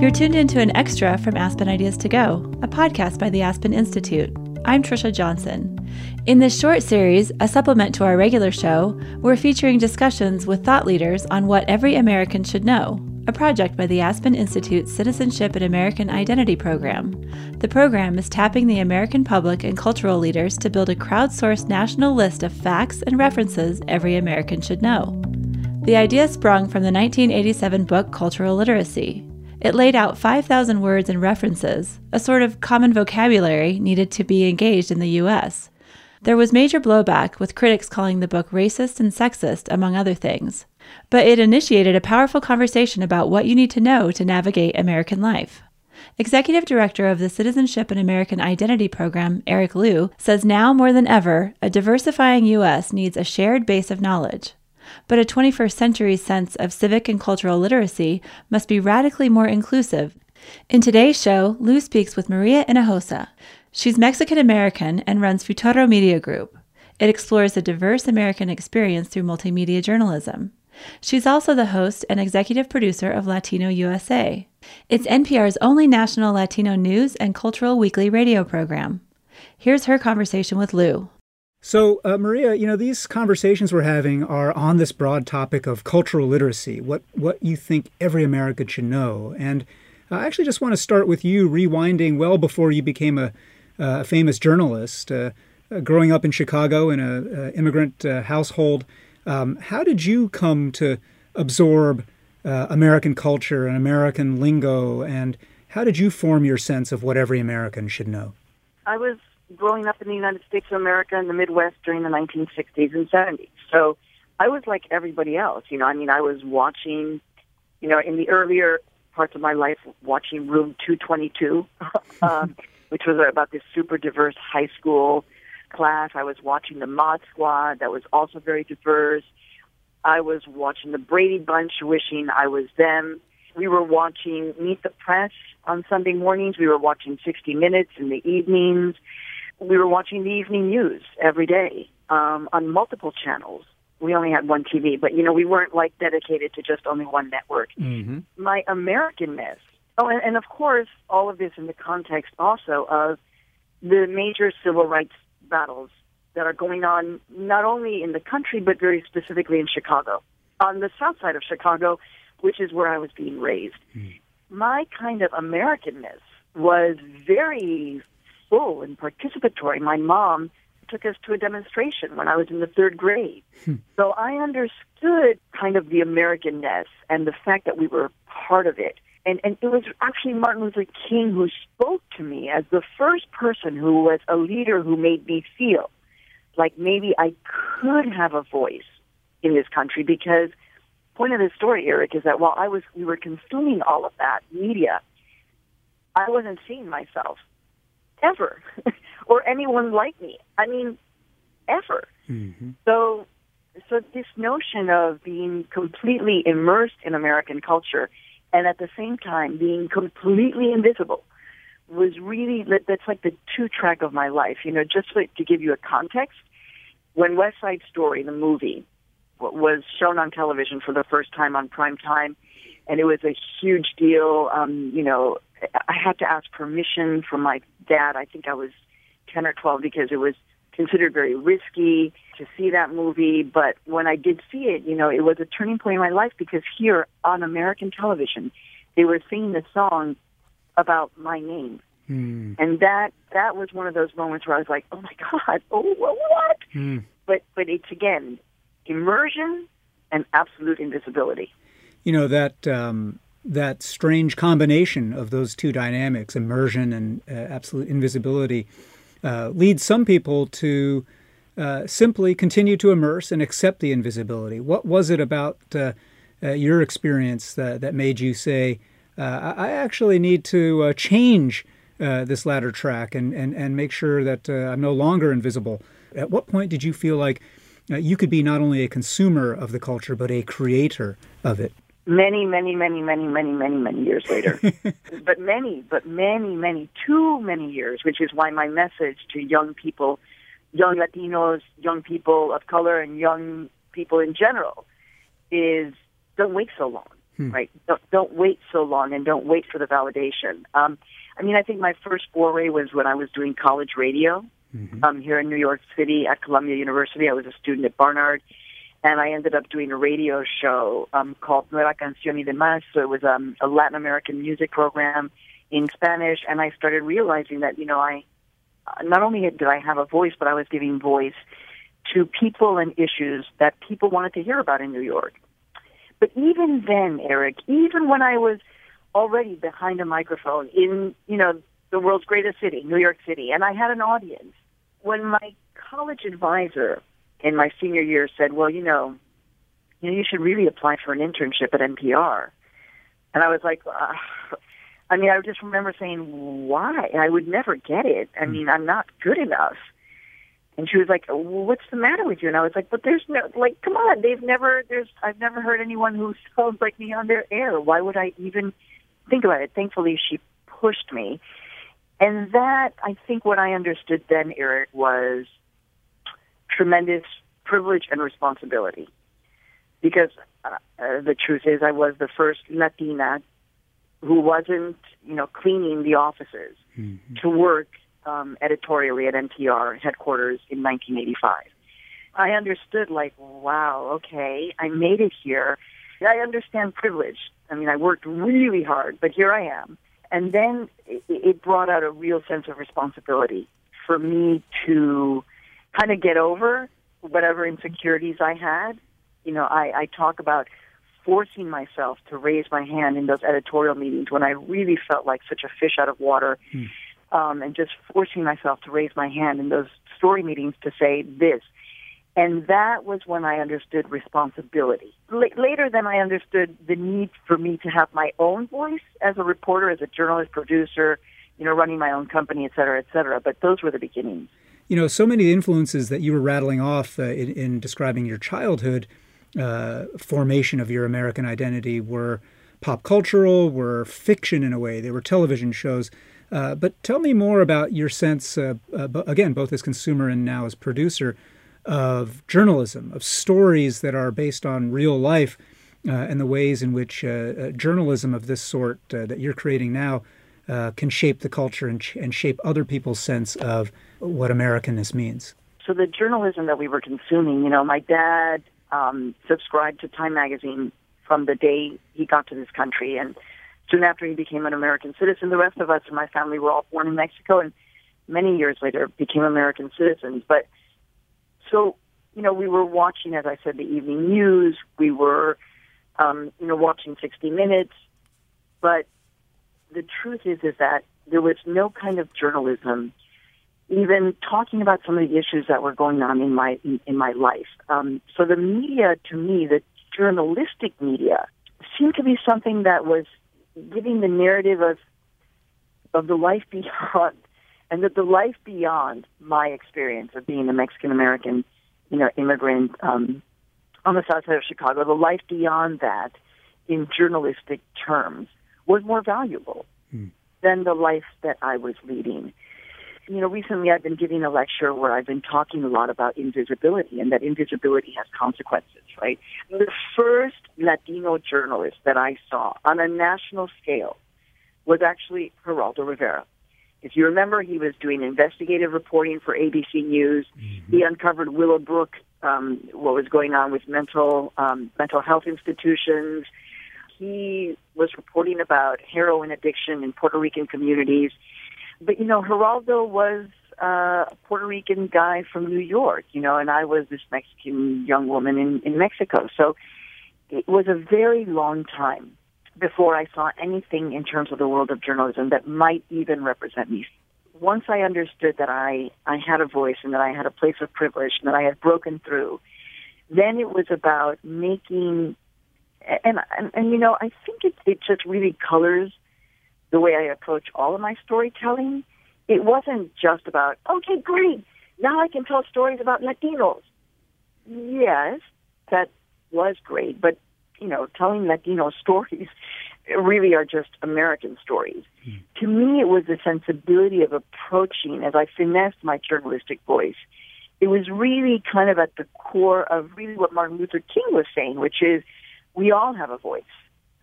You're tuned into an extra from Aspen Ideas to Go, a podcast by the Aspen Institute. I'm Trisha Johnson. In this short series, a supplement to our regular show, we're featuring discussions with thought leaders on what every American should know, a project by the Aspen Institute's Citizenship and American Identity program. The program is tapping the American public and cultural leaders to build a crowdsourced national list of facts and references every American should know. The idea sprung from the 1987 book Cultural Literacy, it laid out 5,000 words and references, a sort of common vocabulary needed to be engaged in the U.S. There was major blowback, with critics calling the book racist and sexist, among other things. But it initiated a powerful conversation about what you need to know to navigate American life. Executive Director of the Citizenship and American Identity Program, Eric Liu, says now more than ever, a diversifying U.S. needs a shared base of knowledge but a 21st century sense of civic and cultural literacy must be radically more inclusive. In today's show, Liu speaks with Maria Hinojosa. She's Mexican American and runs Futuro Media Group. It explores the diverse American experience through multimedia journalism. She's also the host and executive producer of Latino USA. It's NPR's only national Latino news and cultural weekly radio program. Here's her conversation with Liu. So, uh, Maria, you know, these conversations we're having are on this broad topic of cultural literacy, what, what you think every American should know. And I actually just want to start with you rewinding well before you became a, a famous journalist, uh, uh, growing up in Chicago in an immigrant uh, household. Um, how did you come to absorb uh, American culture and American lingo? And how did you form your sense of what every American should know? I was growing up in the United States of America in the Midwest during the 1960s and 70s. So I was like everybody else. You know, I mean, I was watching, you know, in the earlier parts of my life, watching Room 222, um, which was about this super diverse high school class. I was watching the Mod Squad, that was also very diverse. I was watching the Brady Bunch, wishing I was them. We were watching Meet the Press on Sunday mornings. We were watching 60 Minutes in the evenings we were watching the evening news every day um, on multiple channels. We only had one TV, but you know we weren't like dedicated to just only one network. Mm-hmm. My Americanness. Oh, and, and of course, all of this in the context also of the major civil rights battles that are going on not only in the country but very specifically in Chicago, on the south side of Chicago, which is where I was being raised. Mm. My kind of Americanness was very full and participatory. My mom took us to a demonstration when I was in the third grade. Hmm. So I understood kind of the Americanness and the fact that we were part of it. And, and it was actually Martin Luther King who spoke to me as the first person who was a leader who made me feel like maybe I could have a voice in this country because point of the story, Eric, is that while I was we were consuming all of that media, I wasn't seeing myself ever, or anyone like me. I mean, ever. Mm-hmm. So, so this notion of being completely immersed in American culture, and at the same time being completely invisible, was really that's like the two track of my life. You know, just to give you a context, when West Side Story, the movie, was shown on television for the first time on prime time, and it was a huge deal. Um, you know, I had to ask permission from my dad. I think I was 10 or 12 because it was considered very risky to see that movie. But when I did see it, you know, it was a turning point in my life because here on American television, they were singing the song about my name. Mm. And that that was one of those moments where I was like, "Oh my God! Oh what?" Mm. But but it's again immersion and absolute invisibility. You know that um, that strange combination of those two dynamics, immersion and uh, absolute invisibility, uh, leads some people to uh, simply continue to immerse and accept the invisibility. What was it about uh, uh, your experience that, that made you say, uh, I actually need to change this latter track and, and, and make sure that I'm no longer invisible? At what point did you feel like you could be not only a consumer of the culture, but a creator of it? Many, many, many, many, many, many, many years later. but many, but many, many, too many years, which is why my message to young people, young Latinos, young people of color, and young people in general is don't wait so long. hmm. right? Don't, don't wait so long and don't wait for the validation. Um, I mean, I think my first foray was when I was doing college radio mm-hmm. um, here in New York City at Columbia University. I was a student at Barnard, and I ended up doing a radio show um, called Nueva Canción y Demás. So it was um, a Latin American music program in Spanish, and I started realizing that, you know, I not only did I have a voice, but I was giving voice to people and issues that people wanted to hear about in New York. But even then, Eric, even when I was already behind a microphone in, you know, the world's greatest city, New York City, and I had an audience, when my college advisor in my senior year said, well, you know, you know, you should really apply for an internship at NPR. And I was like, uh, I mean, I just remember saying, why? I would never get it. I hmm. mean, I'm not good enough. And she was like, well, "What's the matter with you?" And I was like, "But there's no like, come on, they've never there's I've never heard anyone who sounds like me on their air. Why would I even think about it?" Thankfully, she pushed me, and that I think what I understood then, Eric, was tremendous privilege and responsibility, because uh, uh, the truth is, I was the first Latina who wasn't, you know, cleaning the offices mm-hmm. to work um, editorially at NPR headquarters in 1985. I understood, like, wow, okay, I made it here. I understand privilege. I mean, I worked really hard, but here I am. And then it, it brought out a real sense of responsibility for me to kind of get over whatever insecurities I had. You know, I, I talk about forcing myself to raise my hand in those editorial meetings when I really felt like such a fish out of water. Hmm um, and just forcing myself to raise my hand in those story meetings to say this. And that was when I understood responsibility. L- later, then I understood the need for me to have my own voice as a reporter, as a journalist, producer, you know, running my own company, et cetera, et cetera. But those were the beginnings. You know, so many influences that you were rattling off uh, in, in, describing your childhood uh, formation of your American identity were pop cultural, were fiction in a way. They were television shows. Uh, but tell me more about your sense, uh, again, both as consumer and now as producer, of journalism, of stories that are based on real life, uh, and the ways in which uh, journalism of this sort that you're creating now can shape the culture and, and shape other people's sense of what Americanness means. So the journalism that we were consuming, you know, my dad um, subscribed to Time magazine from the day he got to this country, and soon after he became an American citizen. The rest of us in my family were all born in Mexico and many years later became American citizens. But so, you know, we were watching, as I said, the evening news. We were, um, you know, watching 60 Minutes. But the truth is, is that there was no kind of journalism even talking about some of the issues that were going on in my in, in my life. Um, so the media, to me, the journalistic media, seemed to be something that was giving the narrative of of the life beyond, and that the life beyond my experience of being a Mexican American, you know, immigrant um, on the south side of Chicago, the life beyond that, in journalistic terms, was more valuable hmm. than the life that I was leading. You know, recently I've been giving a lecture where I've been talking a lot about invisibility and that invisibility has consequences, right? The first Latino journalist that I saw on a national scale was actually Geraldo Rivera. If you remember, he was doing investigative reporting for ABC News. Mm-hmm. He uncovered Willowbrook, um, what was going on with mental um, mental health institutions. He was reporting about heroin addiction in Puerto Rican communities but you know, Geraldo was uh, a Puerto Rican guy from New York, you know, and I was this Mexican young woman in, in Mexico. So it was a very long time before I saw anything in terms of the world of journalism that might even represent me. Once I understood that I, I had a voice and that I had a place of privilege and that I had broken through, then it was about making, and, and, and you know, I think it, it just really colors the way I approach all of my storytelling, it wasn't just about, okay, great, now I can tell stories about Latinos. Yes, that was great, but, you know, telling Latino stories really are just American stories. Mm. To me, it was the sensibility of approaching, as I finessed my journalistic voice, it was really kind of at the core of really what Martin Luther King was saying, which is we all have a voice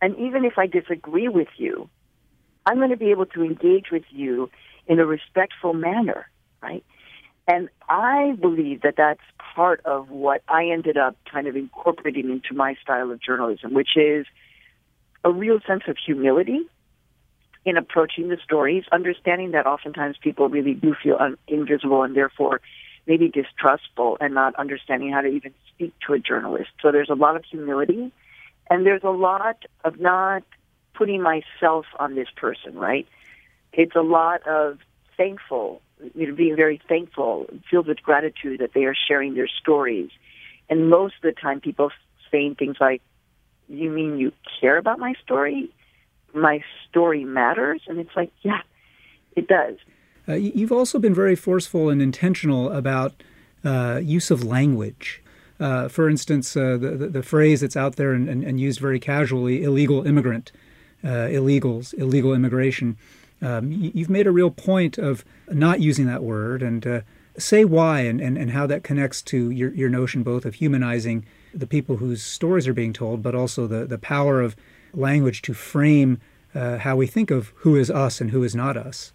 And even if I disagree with you, I'm going to be able to engage with you in a respectful manner, right? And I believe that that's part of what I ended up kind of incorporating into my style of journalism, which is a real sense of humility in approaching the stories, understanding that oftentimes people really do feel un- invisible and therefore maybe distrustful and not understanding how to even speak to a journalist. So there's a lot of humility and there's a lot of not putting myself on this person, right? It's a lot of thankful, you know, being very thankful, filled with gratitude that they are sharing their stories. And most of the time people saying things like, you mean you care about my story? My story matters? And it's like, yeah, it does. Uh, you've also been very forceful and intentional about uh, use of language. Uh, for instance, uh, the, the, the, phrase that's out there and, and, and used very casually, illegal immigrant, uh, illegals, illegal immigration. Um, you've made a real point of not using that word and uh, say why and, and, and how that connects to your, your notion both of humanizing the people whose stories are being told, but also the, the power of language to frame uh, how we think of who is us and who is not us.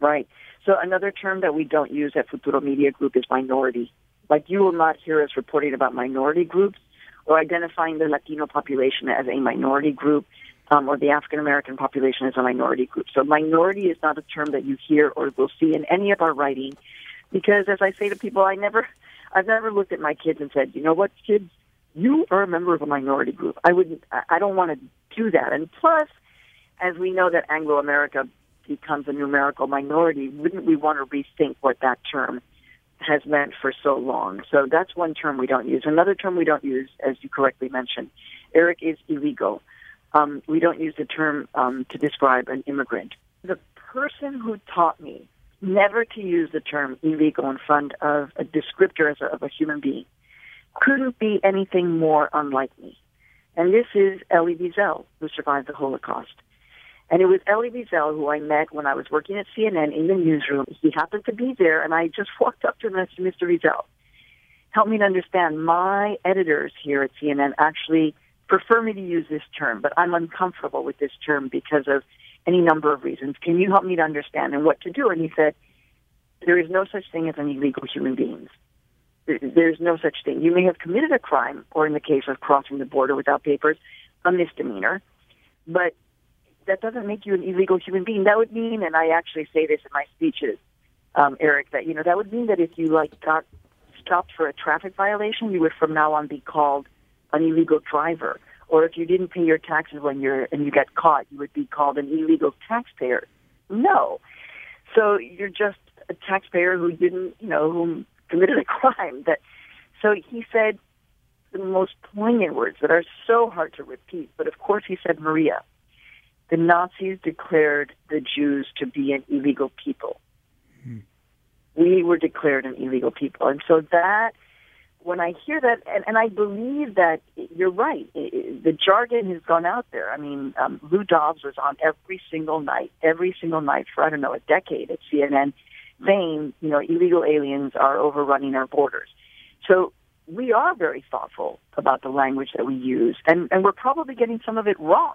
Right. So another term that we don't use at Futuro Media Group is minority. Like you will not hear us reporting about minority groups or identifying the Latino population as a minority group um, or the African American population as a minority group. So minority is not a term that you hear or will see in any of our writing because as I say to people, I never, I've never looked at my kids and said, you know what, kids, you are a member of a minority group. I wouldn't, I don't want to do that. And plus, as we know that Anglo America becomes a numerical minority, wouldn't we want to rethink what that term has meant for so long? So that's one term we don't use. Another term we don't use, as you correctly mentioned, Eric, is illegal. Um, we don't use the term um, to describe an immigrant. The person who taught me never to use the term illegal in front of a descriptor a, of a human being couldn't be anything more unlike me. And this is Elie Wiesel, who survived the Holocaust. And it was Elie Wiesel who I met when I was working at CNN in the newsroom. He happened to be there, and I just walked up to him and said, Mr. Wiesel, help me to understand. My editors here at CNN actually prefer me to use this term, but I'm uncomfortable with this term because of any number of reasons. Can you help me to understand and what to do? And he said, there is no such thing as an illegal human beings. There's no such thing. You may have committed a crime, or in the case of crossing the border without papers, a misdemeanor, but that doesn't make you an illegal human being. That would mean, and I actually say this in my speeches, um, Eric, that you know that would mean that if you like got stopped for a traffic violation, you would from now on be called an illegal driver. Or if you didn't pay your taxes when you're and you got caught, you would be called an illegal taxpayer. No. So you're just a taxpayer who didn't, you know, who committed a crime. That so he said the most poignant words that are so hard to repeat. But of course, he said, Maria, the Nazis declared the Jews to be an illegal people. Mm-hmm. We were declared an illegal people. And so that, when I hear that, and, and I believe that you're right, the jargon has gone out there. I mean, um, Lou Dobbs was on every single night, every single night for, I don't know, a decade at CNN saying, you know, illegal aliens are overrunning our borders. So we are very thoughtful about the language that we use, and, and we're probably getting some of it wrong.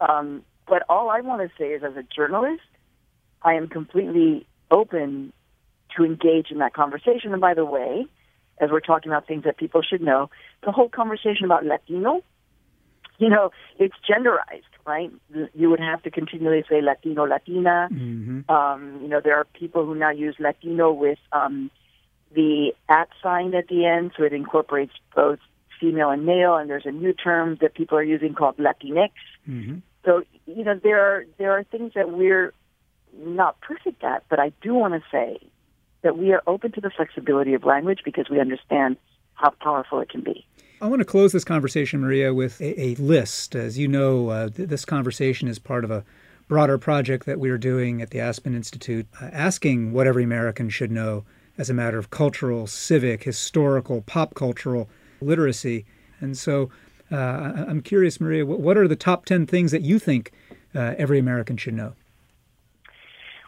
Um, but all I want to say is, as a journalist, I am completely open to engage in that conversation. And by the way, as we're talking about things that people should know, the whole conversation about Latino, you know, it's genderized, right? You would have to continually say Latino, Latina. Mm-hmm. Um, you know, there are people who now use Latino with um, the at sign at the end, so it incorporates both female and male. And there's a new term that people are using called Latinx. Mm-hmm. So you know there are there are things that we're not perfect at, but I do want to say that we are open to the flexibility of language because we understand how powerful it can be. I want to close this conversation, Maria, with a, a list. As you know, uh, th- this conversation is part of a broader project that we are doing at the Aspen Institute, uh, asking what every American should know as a matter of cultural, civic, historical, pop cultural literacy. And so uh, I'm curious, Maria, what are the top 10 things that you think uh, every American should know?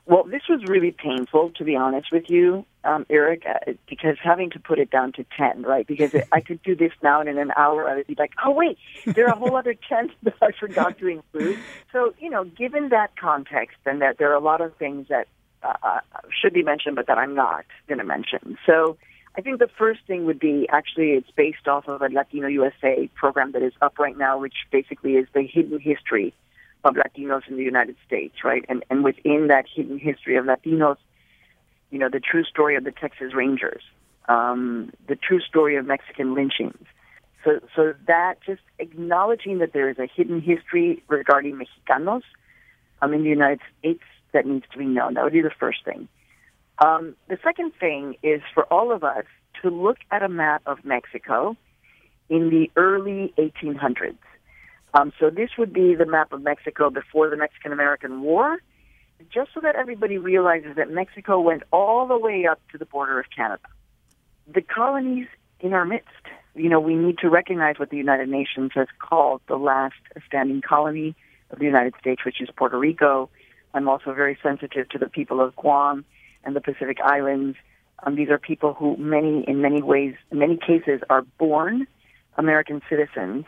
Well, this was really painful, to be honest with you. um, Eric, uh, because having to put it down to 10, right? Because I could do this now, and in an hour I would be like, oh, wait, there are a whole other 10 that I forgot to include. So, you know, given that context and that there are a lot of things that uh, uh should be mentioned, but that I'm not going to mention. So I think the first thing would be actually it's based off of a Latino USA program that is up right now, which basically is the hidden history of Latinos in the United States, right? And, and within that hidden history of Latinos, you know, the true story of the Texas Rangers, um, the true story of Mexican lynchings. So, so that just acknowledging that there is a hidden history regarding Mexicanos um, in the United States that needs to be known. That would be the first thing. Um, the second thing is for all of us to look at a map of Mexico in the early 1800s. Um, so this would be the map of Mexico before the Mexican American War just so that everybody realizes that Mexico went all the way up to the border of Canada. The colonies in our midst, you know, we need to recognize what the United Nations has called the last standing colony of the United States, which is Puerto Rico. I'm also very sensitive to the people of Guam and the Pacific Islands. Um, these are people who many, in many ways, in many cases, are born American citizens,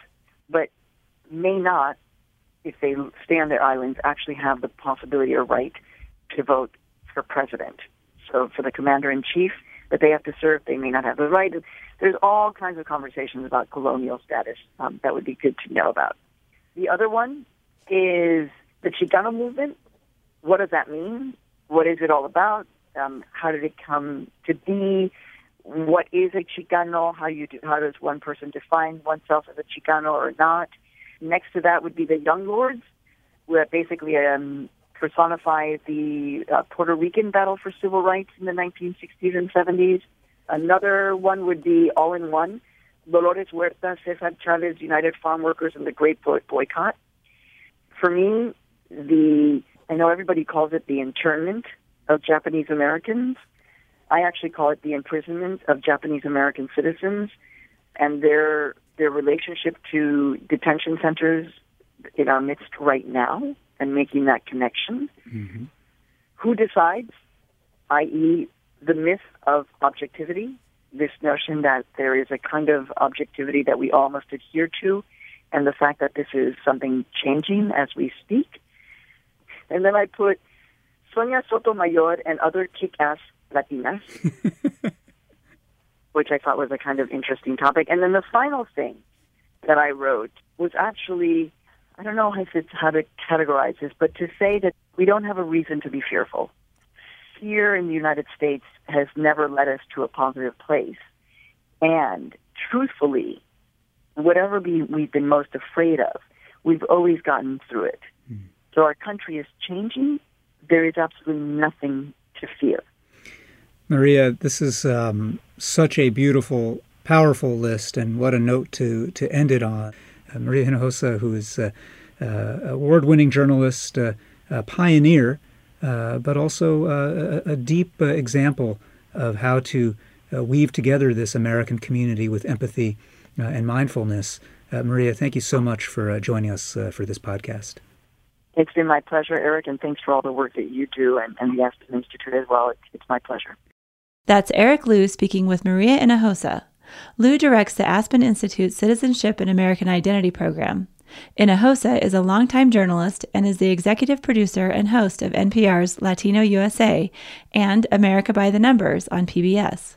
but may not if they stay on their islands, actually have the possibility or right to vote for president. So for the commander in chief that they have to serve, they may not have the right. There's all kinds of conversations about colonial status um, that would be good to know about. The other one is the Chicano movement. What does that mean? What is it all about? Um, how did it come to be? What is a Chicano? How you do, how does one person define oneself as a Chicano or not? Next to that would be the Young Lords, who basically um, personify the uh, Puerto Rican battle for civil rights in the 1960s and 70s. Another one would be All in One, Dolores Huerta, Cesar Chavez, United Farm Workers, and the Great Boycott. For me, the I know everybody calls it the internment of Japanese Americans. I actually call it the imprisonment of Japanese American citizens and their their relationship to detention centers in our midst right now and making that connection. Mm-hmm. Who decides, i.e., the myth of objectivity, this notion that there is a kind of objectivity that we all must adhere to, and the fact that this is something changing as we speak. And then I put Sonia Sotomayor and other kick ass Latinas. which I thought was a kind of interesting topic. And then the final thing that I wrote was actually, I don't know if it's how to categorize this, but to say that we don't have a reason to be fearful. Fear in the United States has never led us to a positive place. And truthfully, whatever we, we've been most afraid of, we've always gotten through it. Mm. So our country is changing. There is absolutely nothing to fear. Maria, this is um, such a beautiful, powerful list, and what a note to to end it on. Uh, Maria Hinojosa, who is uh, uh, award-winning journalist, uh, a pioneer, uh, but also uh, a, a, deep example of how to weave together this American community with empathy and mindfulness. Maria, thank you so much for joining us for this podcast. It's been my pleasure, Eric, and thanks for all the work that you do and, and the Aspen Institute as well. It's, it's my pleasure. That's Eric Liu speaking with Maria Hinojosa. Liu directs the Aspen Institute Citizenship and American Identity program. Hinojosa is a longtime journalist and is the executive producer and host of NPR's Latino USA and America by the Numbers on PBS.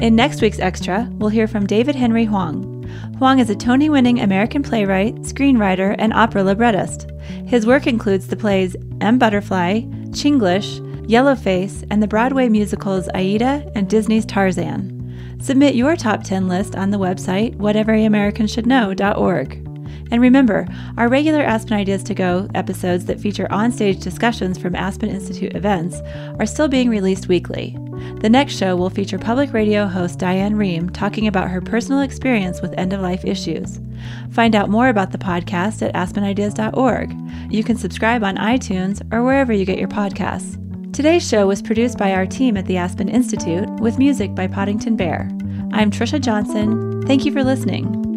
In next week's Extra, we'll hear from David Henry Hwang. Hwang is a Tony winning American playwright, screenwriter, and opera librettist. His work includes the plays M. Butterfly, Chinglish, Yellowface, and the Broadway musicals Aida and Disney's Tarzan. Submit your top 10 list on the website whateveryamericans.should And remember, our regular Aspen Ideas to Go episodes that feature onstage discussions from Aspen Institute events are still being released weekly. The next show will feature public radio host Diane Rehm talking about her personal experience with end of life issues. Find out more about the podcast at aspenideas.org. You can subscribe on iTunes or wherever you get your podcasts. Today's show was produced by our team at the Aspen Institute with music by Podington Bear. I'm Trisha Johnson. Thank you for listening.